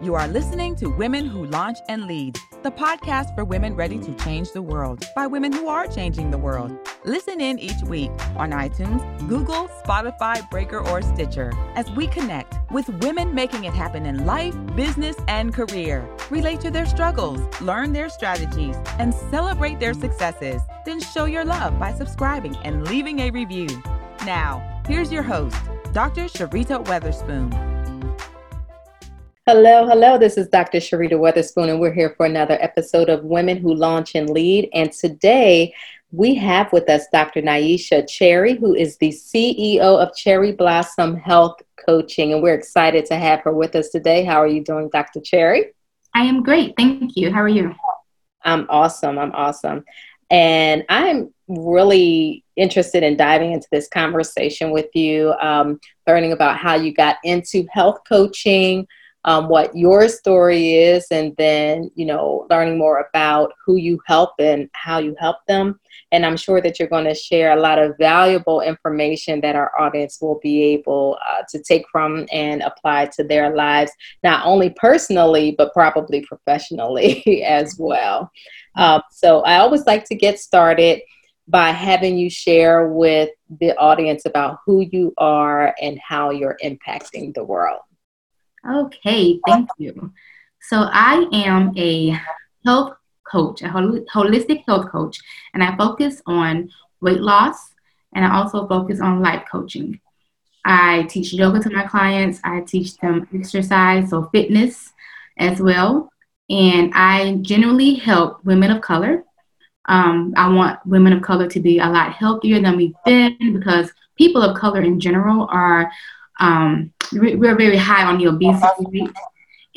You are listening to Women Who Launch and Lead, the podcast for women ready to change the world by women who are changing the world. Listen in each week on iTunes, Google, Spotify, Breaker, or Stitcher as we connect with women making it happen in life, business, and career. Relate to their struggles, learn their strategies, and celebrate their successes. Then show your love by subscribing and leaving a review. Now, here's your host, Dr. Sharita Weatherspoon. Hello, hello. This is Dr. Sharita Weatherspoon, and we're here for another episode of Women Who Launch and Lead. And today we have with us Dr. Niesha Cherry, who is the CEO of Cherry Blossom Health Coaching. And we're excited to have her with us today. How are you doing, Dr. Cherry? I am great. Thank you. How are you? I'm awesome. I'm awesome. And I'm really interested in diving into this conversation with you, um, learning about how you got into health coaching um, what your story is, and then, you know, learning more about who you help and how you help them. And I'm sure that you're going to share a lot of valuable information that our audience will be able uh, to take from and apply to their lives, not only personally, but probably professionally as well. Um, so I always like to get started by having you share with the audience about who you are and how you're impacting the world. Okay, thank you. So I am a health coach, a holistic health coach, and I focus on weight loss and I also focus on life coaching. I teach yoga to my clients, I teach them exercise, so fitness as well. And I generally help women of color. Um, I want women of color to be a lot healthier than we've been because people of color in general are um, we're very high on the obesity rate.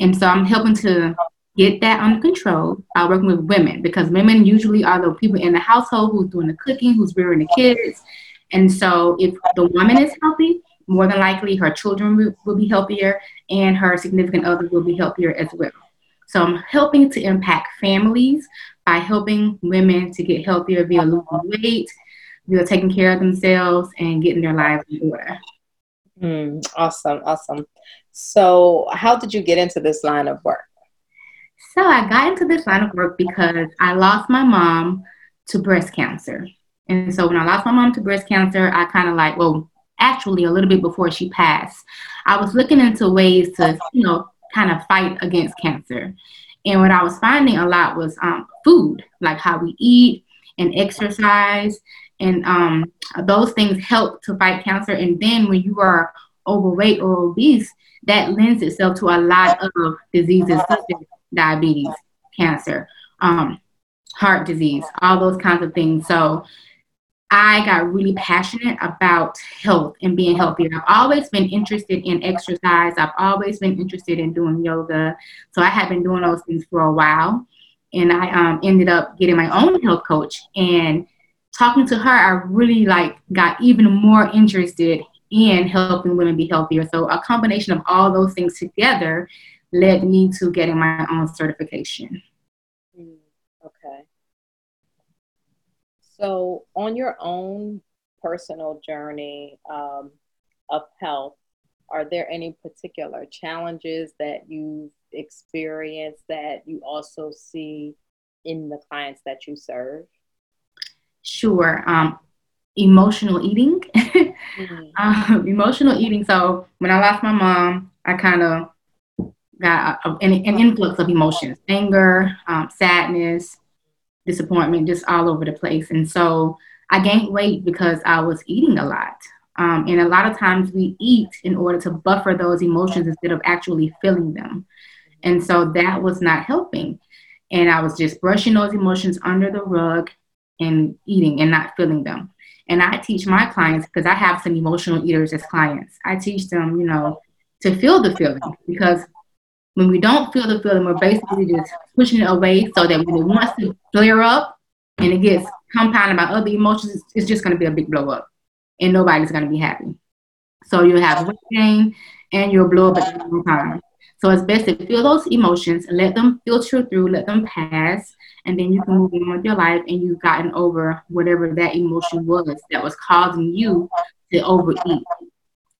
And so I'm helping to get that under control by working with women because women usually are the people in the household who's doing the cooking, who's rearing the kids. And so if the woman is healthy, more than likely her children will, be healthier and her significant other will be healthier as well. So I'm helping to impact families by helping women to get healthier via losing weight, via taking care of themselves and getting their lives in order. Mm, awesome, awesome. So, how did you get into this line of work? So, I got into this line of work because I lost my mom to breast cancer. And so, when I lost my mom to breast cancer, I kind of like, well, actually, a little bit before she passed, I was looking into ways to, you know, kind of fight against cancer. And what I was finding a lot was um, food, like how we eat and exercise and um, those things help to fight cancer. And then when you are overweight or obese, that lends itself to a lot of diseases such as diabetes, cancer, um, heart disease, all those kinds of things. So I got really passionate about health and being healthier. I've always been interested in exercise. I've always been interested in doing yoga. So I had been doing those things for a while. And I um, ended up getting my own health coach. And talking to her, I really like got even more interested in helping women be healthier. So a combination of all those things together led me to getting my own certification. Mm, okay. So on your own personal journey um, of health, are there any particular challenges that you've experienced that you also see in the clients that you serve? Sure. Um, emotional eating. mm-hmm. um, emotional eating. So when I lost my mom, I kind of got a, an, an, influx of emotions anger, um, sadness, disappointment, just all over the place. And so I gained weight because I was eating a lot. Um, and a lot of times we eat in order to buffer those emotions instead of actually feeling them. And so that was not helping. And I was just brushing those emotions under the rug and eating and not feeling them. And I teach my clients because I have some emotional eaters as clients. I teach them, you know, to feel the feeling because when we don't feel the feeling, we're basically just pushing it away so that when it wants to flare up and it gets compounded by other emotions, it's just going to be a big blow up and nobody's going to be happy. So you'll have weight gain and you'll blow up at the same time. So it's best to feel those emotions, let them filter through, let them pass, and then you can move on with your life and you've gotten over whatever that emotion was that was causing you to overeat.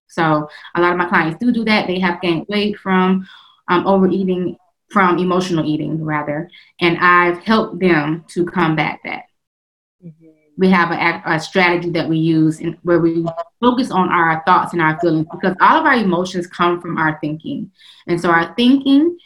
So a lot of my clients do do that. They have gained weight from um, overeating, from emotional eating rather, and I've helped them to combat that. We have a, a, strategy that we use in, where we focus on our thoughts and our feelings because all of our emotions come from our thinking, and so our thinking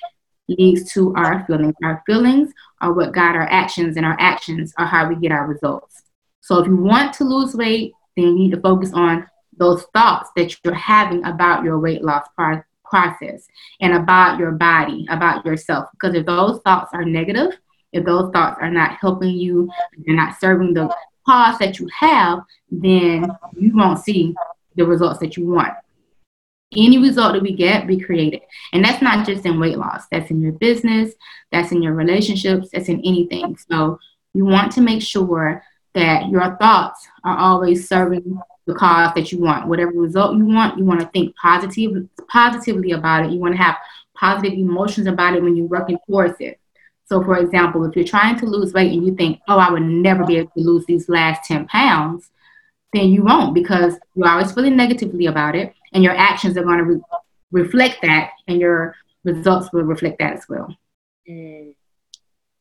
leads to our feelings. Our feelings are what guide our actions, and our actions are how we get our results. So if you want to lose weight, then you need to focus on those thoughts that you're having about your weight loss pro- process and about your body, about yourself. Because if those thoughts are negative, if those thoughts are not helping you, they're not serving the cause that you have, then you won't see the results that you want. Any result that we get, we create it. And that's not just in weight loss, that's in your business, that's in your relationships, that's in anything. So you want to make sure that your thoughts are always serving the cause that you want. Whatever result you want, you want to think positive, positively about it. You want to have positive emotions about it when you're working towards it. So, for example, if you're trying to lose weight and you think, oh, I would never be able to lose these last 10 pounds, then you won't because you're always feeling negatively about it and your actions are going to re- reflect that and your results will reflect that as well. Mm.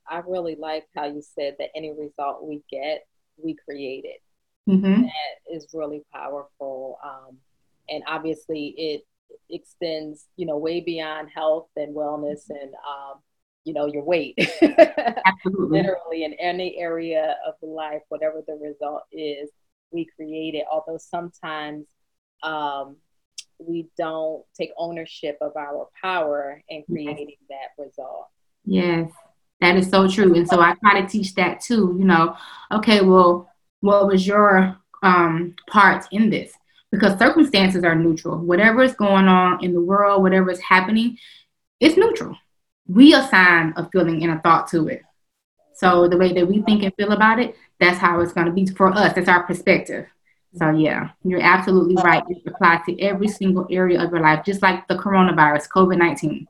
I really like how you said that any result we get, we create it. Mm-hmm. That is really powerful. Um, and obviously, it extends, you know, way beyond health and wellness and, um, you know, your weight. Absolutely. Literally, in any area of life, whatever the result is, we create it. Although sometimes um, we don't take ownership of our power in creating yes. that result. Yes, that is so true. And so I try to teach that too. You know, okay, well, what was your um, part in this? Because circumstances are neutral. Whatever is going on in the world, whatever is happening, it's neutral. We assign a feeling and a thought to it. So the way that we think and feel about it, that's how it's going to be for us. That's our perspective. So yeah, you're absolutely right. It applies to every single area of your life, just like the coronavirus, COVID nineteen.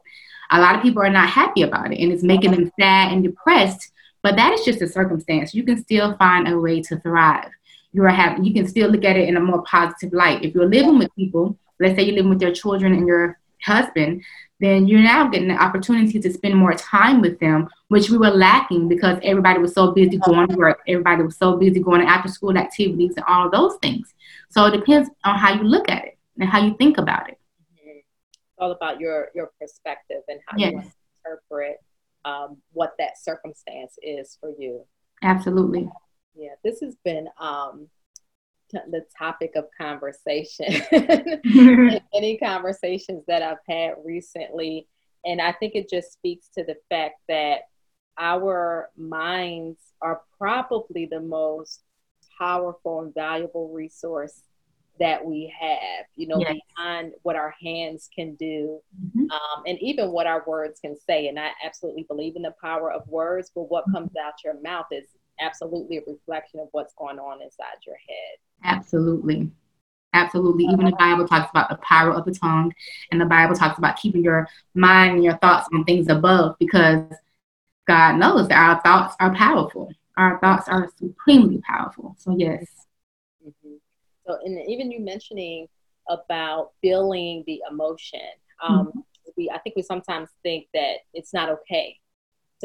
A lot of people are not happy about it, and it's making them sad and depressed but that is just a circumstance. You can still find a way to thrive. You are having, you can still look at it in a more positive light. If you're living with people, let's say you're living with your children and your husband, then you're now getting the opportunity to spend more time with them, which we were lacking because everybody was so busy going to work, everybody was so busy going to after school activities and all those things. So it depends on how you look at it and how you think about it. Mm-hmm. It's all about your your perspective and how yes. you interpret um, what that circumstance is for you. Absolutely. Yeah, this has been um, the topic of conversation. Any conversations that I've had recently. And I think it just speaks to the fact that our minds are probably the most powerful and valuable resource that we have, you know, yes. beyond what our hands can do, mm-hmm. um, and even what our words can say. And I absolutely believe in the power of words, but what comes out your mouth is absolutely a reflection of what's going on inside your head. Absolutely. Absolutely. Even the Bible talks about the power of the tongue, and the Bible talks about keeping your mind and your thoughts on things above because God knows that our thoughts are powerful. Our thoughts are supremely powerful. So, yes. Mm-hmm. So, and even you mentioning about feeling the emotion, um, mm-hmm. we I think we sometimes think that it's not okay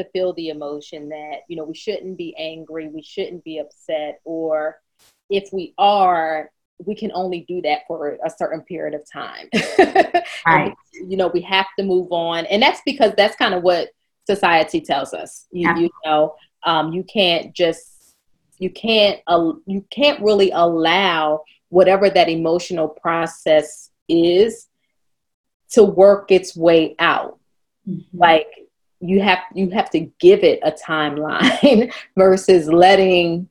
to feel the emotion that you know we shouldn't be angry, we shouldn't be upset, or if we are, we can only do that for a certain period of time. right. you know, we have to move on, and that's because that's kind of what society tells us. You, yeah. you know, um, you can't just you can't uh, you can't really allow whatever that emotional process is to work its way out mm-hmm. like you have you have to give it a timeline versus letting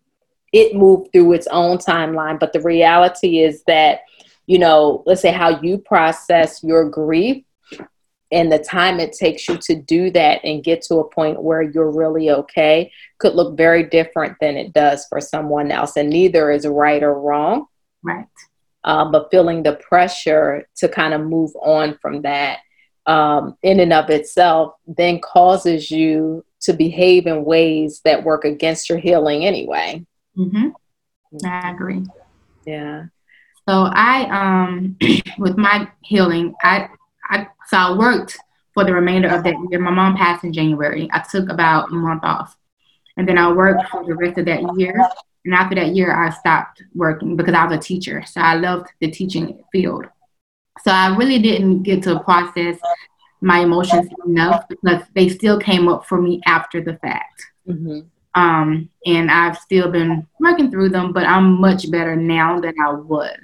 it move through its own timeline. But the reality is that you know let's say how you process your grief and the time it takes you to do that and get to a point where you're really okay could look very different than it does for someone else. And neither is right or wrong. Right. Um, but feeling the pressure to kind of move on from that um, in and of itself then causes you to behave in ways that work against your healing anyway mm-hmm. i agree yeah So I, um, with my healing, I, I, so I worked for the remainder of that year. My mom passed in January. I took about a month off, and then I worked for the rest of that year. And after that year, I stopped working because I was a teacher. So I loved the teaching field. So I really didn't get to process my emotions enough because they still came up for me after the fact. Mm-hmm. Um, and I've still been working through them, but I'm much better now than I was.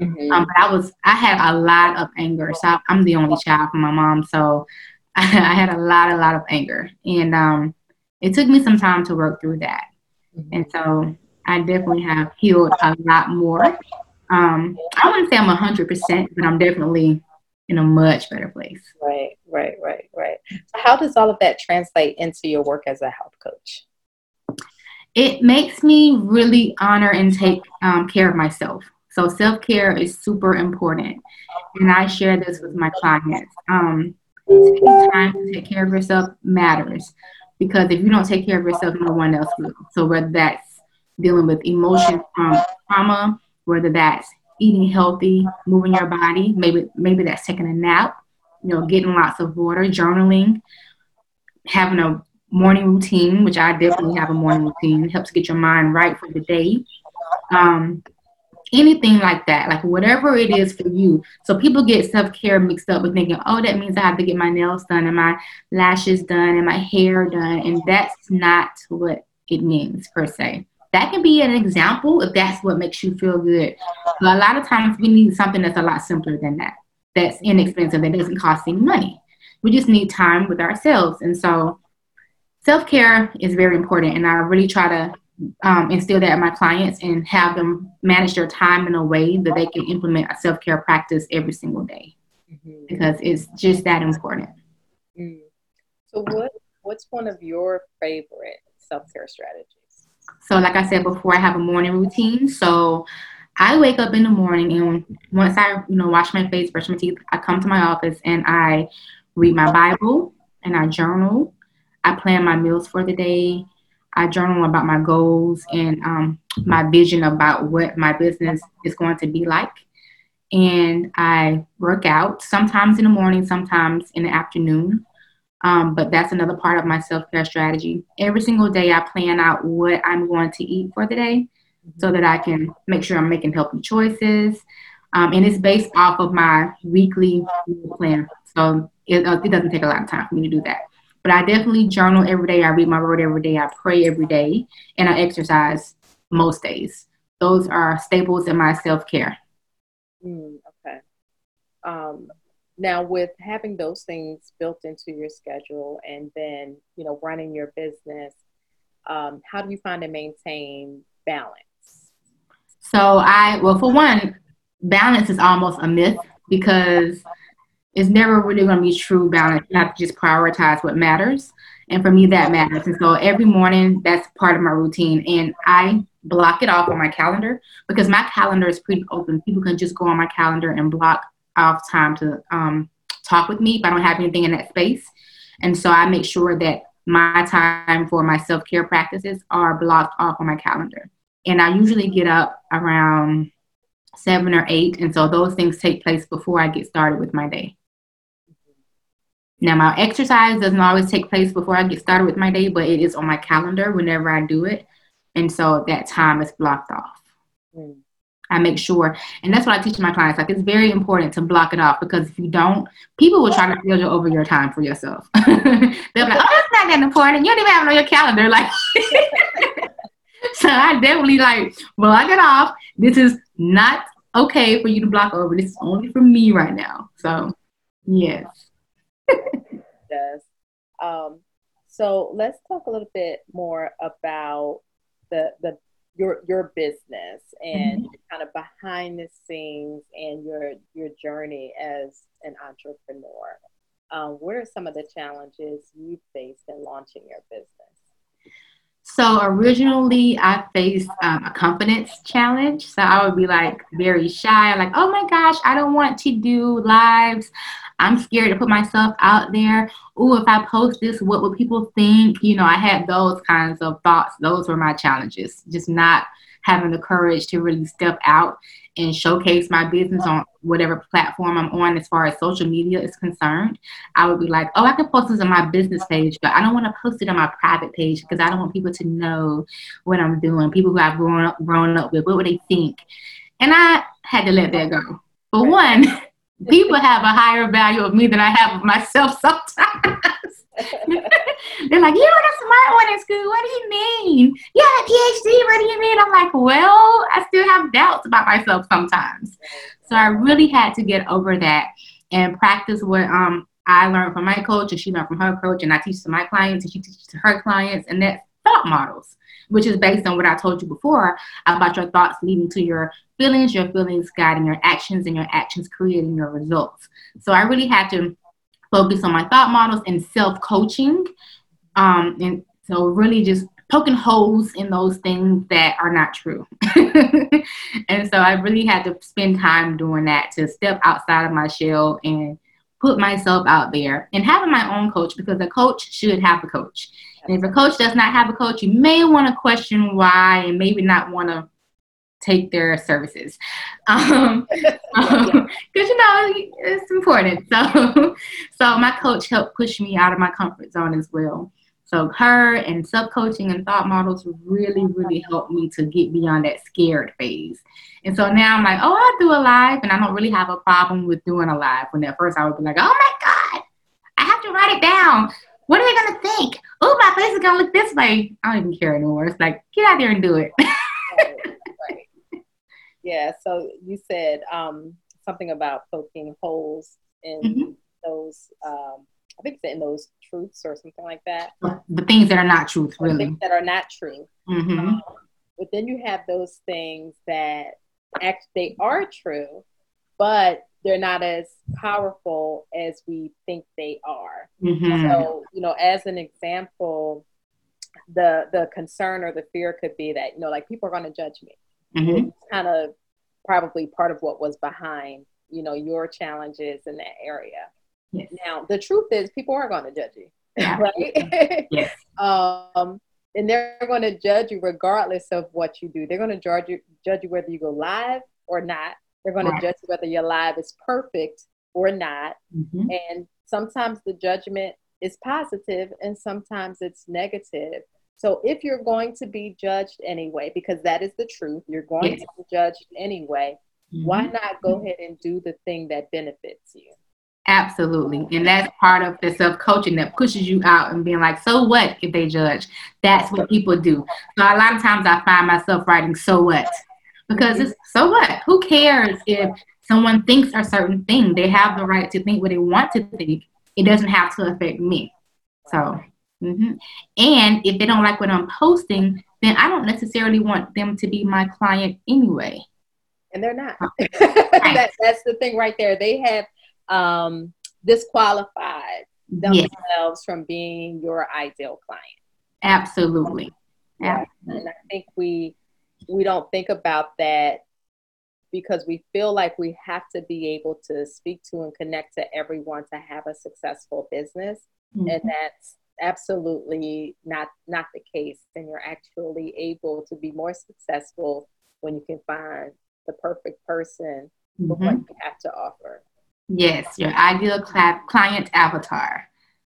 Mm-hmm. Um, but I was, I had a lot of anger. So I'm the only child from my mom, so I, had a lot, a lot of anger, and um, it took me some time to work through that. Mm-hmm. And so I definitely have healed a lot more. Um, I wouldn't say I'm hundred percent, but I'm definitely in a much better place. Right, right, right, right. So how does all of that translate into your work as a health coach? It makes me really honor and take um, care of myself. So self care is super important, and I share this with my clients. Um, taking time to take care of yourself matters because if you don't take care of yourself, no one else will. So whether that's dealing with emotion from trauma, whether that's eating healthy, moving your body, maybe maybe that's taking a nap, you know, getting lots of water, journaling, having a morning routine, which I definitely have a morning routine, helps get your mind right for the day. Um, anything like that, like whatever it is for you. So people get self care mixed up with thinking, oh, that means I have to get my nails done and my lashes done and my hair done. And that's not what it means per se. That can be an example if that's what makes you feel good. But a lot of times we need something that's a lot simpler than that, that's inexpensive, that doesn't cost any money. We just need time with ourselves. And so self care is very important. And I really try to um, instill that in my clients and have them manage their time in a way that they can implement a self care practice every single day mm-hmm. because it's just that important. Mm. So, what what's one of your favorite self care strategies? So, like I said before, I have a morning routine. So, I wake up in the morning and once I, you know, wash my face, brush my teeth, I come to my office and I read my Bible and I journal. I plan my meals for the day. I journal about my goals and um, my vision about what my business is going to be like. And I work out sometimes in the morning, sometimes in the afternoon. Um, but that's another part of my self care strategy. Every single day, I plan out what I'm going to eat for the day so that I can make sure I'm making healthy choices. Um, and it's based off of my weekly plan. So it, uh, it doesn't take a lot of time for me to do that. But I definitely journal every day. I read my word every day. I pray every day. And I exercise most days. Those are staples in my self care. Mm, okay. Um, now, with having those things built into your schedule and then, you know, running your business, um, how do you find and maintain balance? So, I, well, for one, balance is almost a myth because it's never really going to be true balance. You have to just prioritize what matters. And for me, that matters. And so every morning, that's part of my routine. And I block it off on my calendar because my calendar is pretty open. People can just go on my calendar and block off time to um, talk with me if I don't have anything in that space. And so I make sure that my time for my self care practices are blocked off on my calendar. And I usually get up around seven or eight. And so those things take place before I get started with my day. Now, my exercise doesn't always take place before I get started with my day, but it is on my calendar whenever I do it. And so that time is blocked off. Mm. I make sure, and that's what I teach my clients. Like, it's very important to block it off because if you don't, people will try to schedule over your time for yourself. They'll be like, oh, that's not that important. You don't even have it on your calendar. Like, so I definitely like block it off. This is not okay for you to block over. This is only for me right now. So, yes does. Um, so let's talk a little bit more about the the your your business and mm-hmm. kind of behind the scenes and your your journey as an entrepreneur. Um, what are some of the challenges you faced in launching your business? So originally, I faced um, a confidence challenge. So I would be like very shy, like, oh my gosh, I don't want to do lives. I'm scared to put myself out there. Oh, if I post this, what would people think? You know, I had those kinds of thoughts. Those were my challenges. Just not having the courage to really step out and showcase my business on whatever platform I'm on as far as social media is concerned. I would be like, oh, I can post this on my business page, but I don't want to post it on my private page because I don't want people to know what I'm doing. People who I've grown up grown up with, what would they think? And I had to let that go. But one, people have a higher value of me than I have of myself sometimes. They're like, you're the smart one in school. What do you mean? You have a PhD. What do you mean? I'm like, well, I still have doubts about myself sometimes. So I really had to get over that and practice what um I learned from my coach and she learned from her coach and I teach to my clients and she teaches to her clients and that's thought models, which is based on what I told you before about your thoughts leading to your feelings, your feelings guiding your actions and your actions creating your results. So I really had to focus on my thought models and self coaching. Um, and so, really, just poking holes in those things that are not true. and so, I really had to spend time doing that to step outside of my shell and put myself out there and having my own coach because a coach should have a coach. And if a coach does not have a coach, you may want to question why and maybe not want to take their services because um, you know it's important so so my coach helped push me out of my comfort zone as well so her and self coaching and thought models really really helped me to get beyond that scared phase and so now i'm like oh I'll do a live and i don't really have a problem with doing a live when at first i would be like oh my god i have to write it down what are they gonna think oh my face is gonna look this way i don't even care anymore it's like get out there and do it Yeah. So you said um, something about poking holes in mm-hmm. those. Um, I think it's in those truths or something like that. The things that are not truth, really. Things that are not true. Mm-hmm. Um, but then you have those things that actually they are true, but they're not as powerful as we think they are. Mm-hmm. So, you know, as an example, the the concern or the fear could be that you know, like people are going to judge me mm-hmm. kind of probably part of what was behind you know your challenges in that area yes. now the truth is people are going to judge you yeah. right yes. um and they're going to judge you regardless of what you do they're going to judge you judge you whether you go live or not they're going right. to judge you whether your live is perfect or not mm-hmm. and sometimes the judgment is positive and sometimes it's negative so if you're going to be judged anyway, because that is the truth, you're going yes. to be judged anyway, mm-hmm. why not go ahead and do the thing that benefits you? Absolutely. And that's part of the self coaching that pushes you out and being like, so what if they judge? That's what people do. So a lot of times I find myself writing, so what? Because it's so what? Who cares if someone thinks a certain thing? They have the right to think what they want to think. It doesn't have to affect me. So Mm-hmm. And if they don't like what I'm posting, then I don't necessarily want them to be my client anyway. And they're not. that, that's the thing right there. They have um, disqualified themselves yes. from being your ideal client. Absolutely. Yeah. And I think we we don't think about that because we feel like we have to be able to speak to and connect to everyone to have a successful business. Mm-hmm. And that's absolutely not not the case and you're actually able to be more successful when you can find the perfect person mm-hmm. for what you have to offer yes your ideal cl- client avatar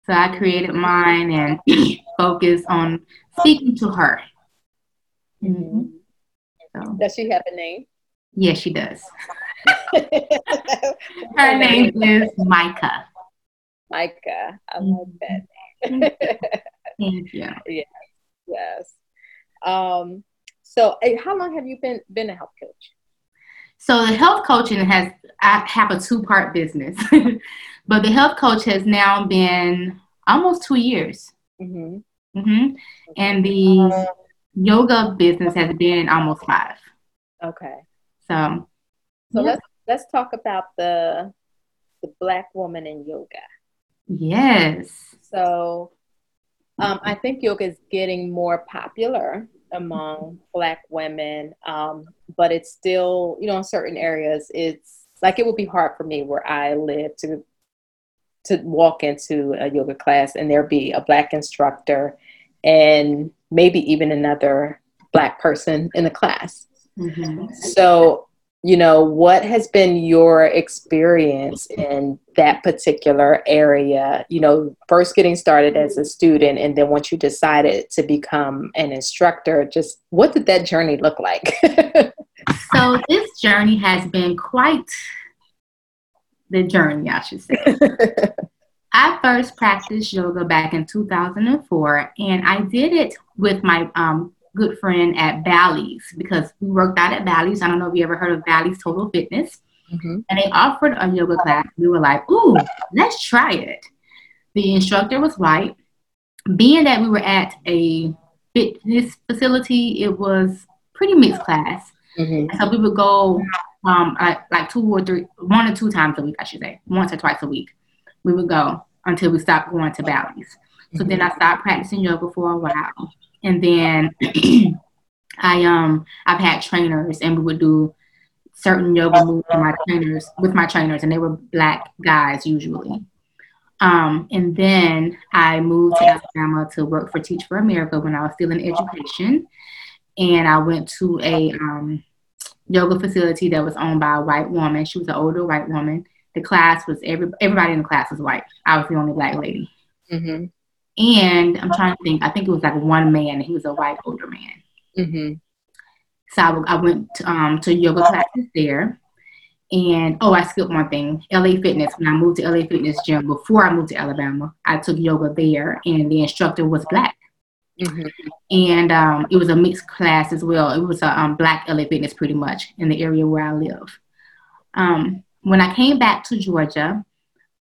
so i created mine and focus on speaking to her mm-hmm. so. does she have a name yes she does her name is micah micah i love that name Thank you. Yes. Yes. Um, so, how long have you been been a health coach? So the health coaching has I have a two part business, but the health coach has now been almost two years. Mm-hmm. Mm-hmm. And the yoga business has been almost five. Okay. So, so yeah. let's let's talk about the the black woman in yoga. Yes. So um, I think yoga is getting more popular among Black women, um, but it's still, you know, in certain areas, it's like it would be hard for me where I live to to walk into a yoga class and there be a Black instructor and maybe even another black person in the class. Mm-hmm. So, you know, what has been your experience in that particular area? You know, first getting started as a student, and then once you decided to become an instructor, just what did that journey look like? so, this journey has been quite the journey, I should say. I first practiced yoga back in 2004, and I did it with my um, good friend at Bally's because we worked out at Bally's. I don't know if you ever heard of Bally's Total Fitness. Mm-hmm. And they offered a yoga class. We were like, ooh, let's try it. The instructor was white. Being that we were at a fitness facility, it was pretty mixed class. Mm-hmm. So we would go um, like, like two or three, one or two times a week, I should say, once or twice a week. We would go until we stopped going to Bally's. So mm-hmm. then I stopped practicing yoga for a while and then I um I've had trainers and we would do certain yoga moves with my trainers with my trainers and they were black guys usually. Um, and then I moved to Alabama to work for Teach for America when I was still in education. And I went to a um, yoga facility that was owned by a white woman. She was an older white woman. The class was every everybody in the class was white. I was the only black lady. Mm-hmm. And I'm trying to think, I think it was like one man, he was a white older man. Mm-hmm. So I, I went to, um, to yoga classes there. And oh, I skipped one thing. LA Fitness. When I moved to LA Fitness Gym before I moved to Alabama, I took yoga there, and the instructor was black. Mm-hmm. And um, it was a mixed class as well. It was a um, black LA Fitness pretty much in the area where I live. Um, when I came back to Georgia,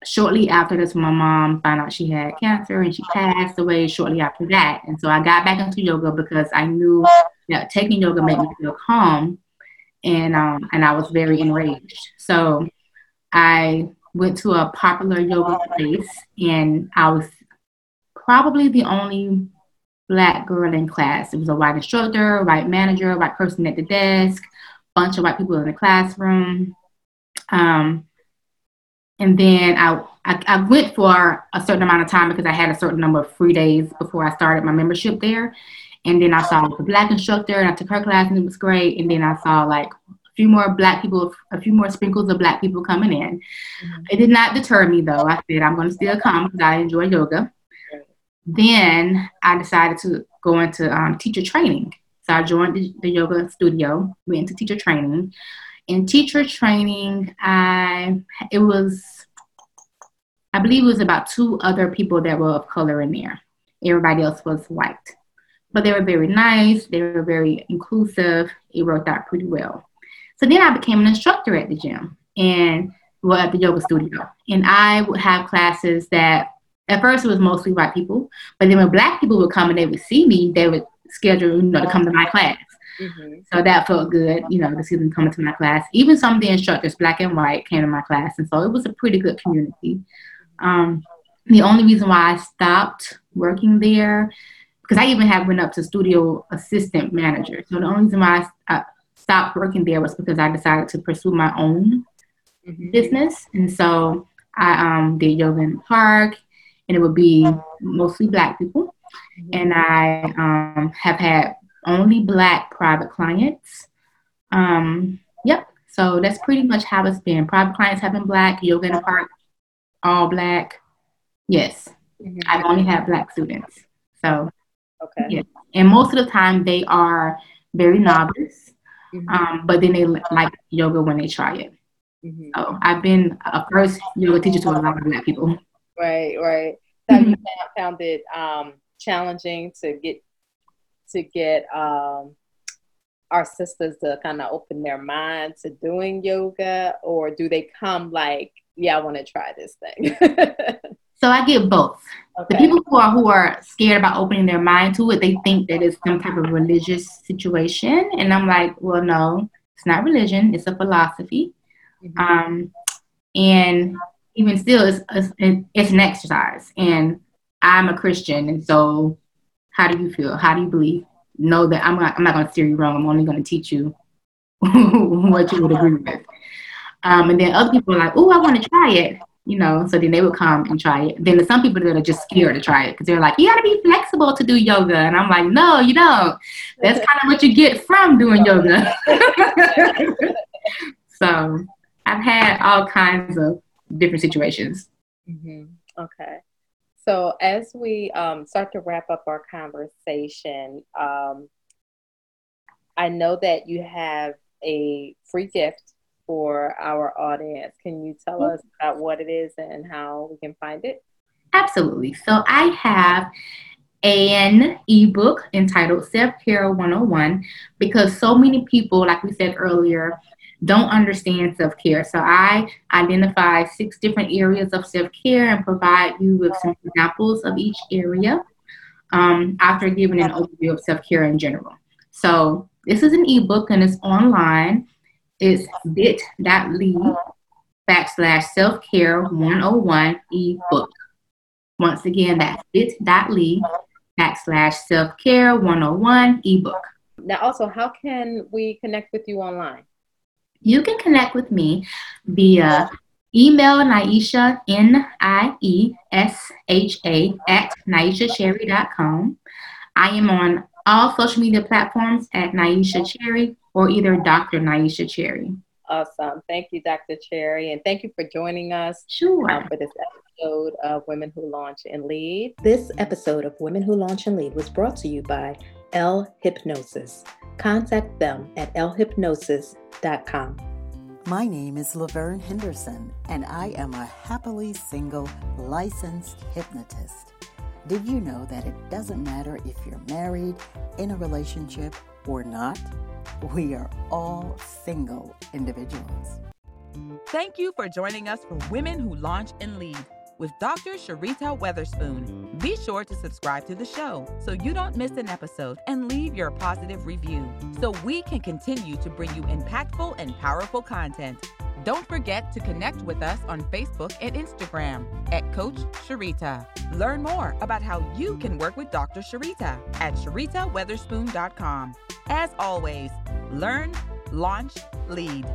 shortly after this, my mom found out she had cancer and she passed away shortly after that. And so I got back into yoga because I knew that taking yoga made me feel calm and um, and I was very enraged. So I went to a popular yoga place and I was probably the only black girl in class. It was a white instructor, white manager, white person at the desk, bunch of white people in the classroom. Um, and then I, I, I went for a certain amount of time because I had a certain number of free days before I started my membership there. And then I saw the black instructor and I took her class and it was great. And then I saw like a few more black people, a few more sprinkles of black people coming in. Mm-hmm. It did not deter me though. I said, I'm going to still come because I enjoy yoga. Then I decided to go into um, teacher training. So I joined the, the yoga studio, went into teacher training in teacher training, I it was I believe it was about two other people that were of color in there. Everybody else was white. But they were very nice, they were very inclusive. It worked out pretty well. So then I became an instructor at the gym and well at the yoga studio. And I would have classes that at first it was mostly white people, but then when black people would come and they would see me, they would schedule, you know, to come to my class. Mm-hmm. So that felt good, you know, to see them coming to my class. Even some of the instructors, black and white, came to my class. And so it was a pretty good community. Um, the only reason why I stopped working there, because I even have went up to studio assistant manager. So the only reason why I, I stopped working there was because I decided to pursue my own mm-hmm. business. And so I um, did yoga in the park, and it would be mostly black people. Mm-hmm. And I um, have had only black private clients. Um, yep. So that's pretty much how it's been. Private clients have been black, yoga in the park, all black. Yes. Mm-hmm. I've only had black students. So okay. Yeah. And most of the time they are very novice. Mm-hmm. Um, but then they like yoga when they try it. Mm-hmm. So I've been a first yoga teacher to a lot of black people. Right, right. So you found it um, challenging to get to get um, our sisters to kind of open their mind to doing yoga, or do they come like, yeah, I want to try this thing? so I get both. Okay. The people who are who are scared about opening their mind to it, they think that it's some type of religious situation, and I'm like, well, no, it's not religion; it's a philosophy. Mm-hmm. Um, and even still, it's, it's, it's an exercise, and I'm a Christian, and so how do you feel? How do you believe? Know that I'm not, I'm not going to steer you wrong. I'm only going to teach you what you would agree with. Um, and then other people are like, oh, I want to try it. you know, so then they would come and try it. Then there's some people that are just scared to try it because they're like, you got to be flexible to do yoga. And I'm like, no, you don't. That's kind of what you get from doing yoga. so I've had all kinds of different situations. Mm-hmm. Okay. So as we um, start to wrap up our conversation, um, I know that you have a free gift for our audience. Can you tell us about what it is and how we can find it? Absolutely. So I have an ebook entitled Self Care 101 because so many people, like we said earlier, don't understand self care. So I identify six different areas of self care and provide you with some examples of each area um, after giving an overview of self care in general. So this is an ebook and it's online. It's bit.ly backslash self care 101 ebook. Once again, that's bit.ly backslash self care 101 ebook. Now, also, how can we connect with you online? You can connect with me via email Niesha, N I E S H A, at nieshacherry.com. I am on all social media platforms at Niesha Cherry or either Dr. Niesha Cherry. Awesome. Thank you, Dr. Cherry. And thank you for joining us sure. Uh, for this episode of Women Who Launch and Lead. This episode of Women Who Launch and Lead was brought to you by L Hypnosis. Contact them at lhypnosis.com. My name is Laverne Henderson, and I am a happily single licensed hypnotist. Did you know that it doesn't matter if you're married, in a relationship, or not? We are all single individuals. Thank you for joining us for Women Who Launch and Lead with Dr. Sharita Weatherspoon. Be sure to subscribe to the show so you don't miss an episode and leave your positive review so we can continue to bring you impactful and powerful content. Don't forget to connect with us on Facebook and Instagram at Coach Sharita. Learn more about how you can work with Dr. Sharita at sharitaweatherspoon.com. As always, learn, launch, lead.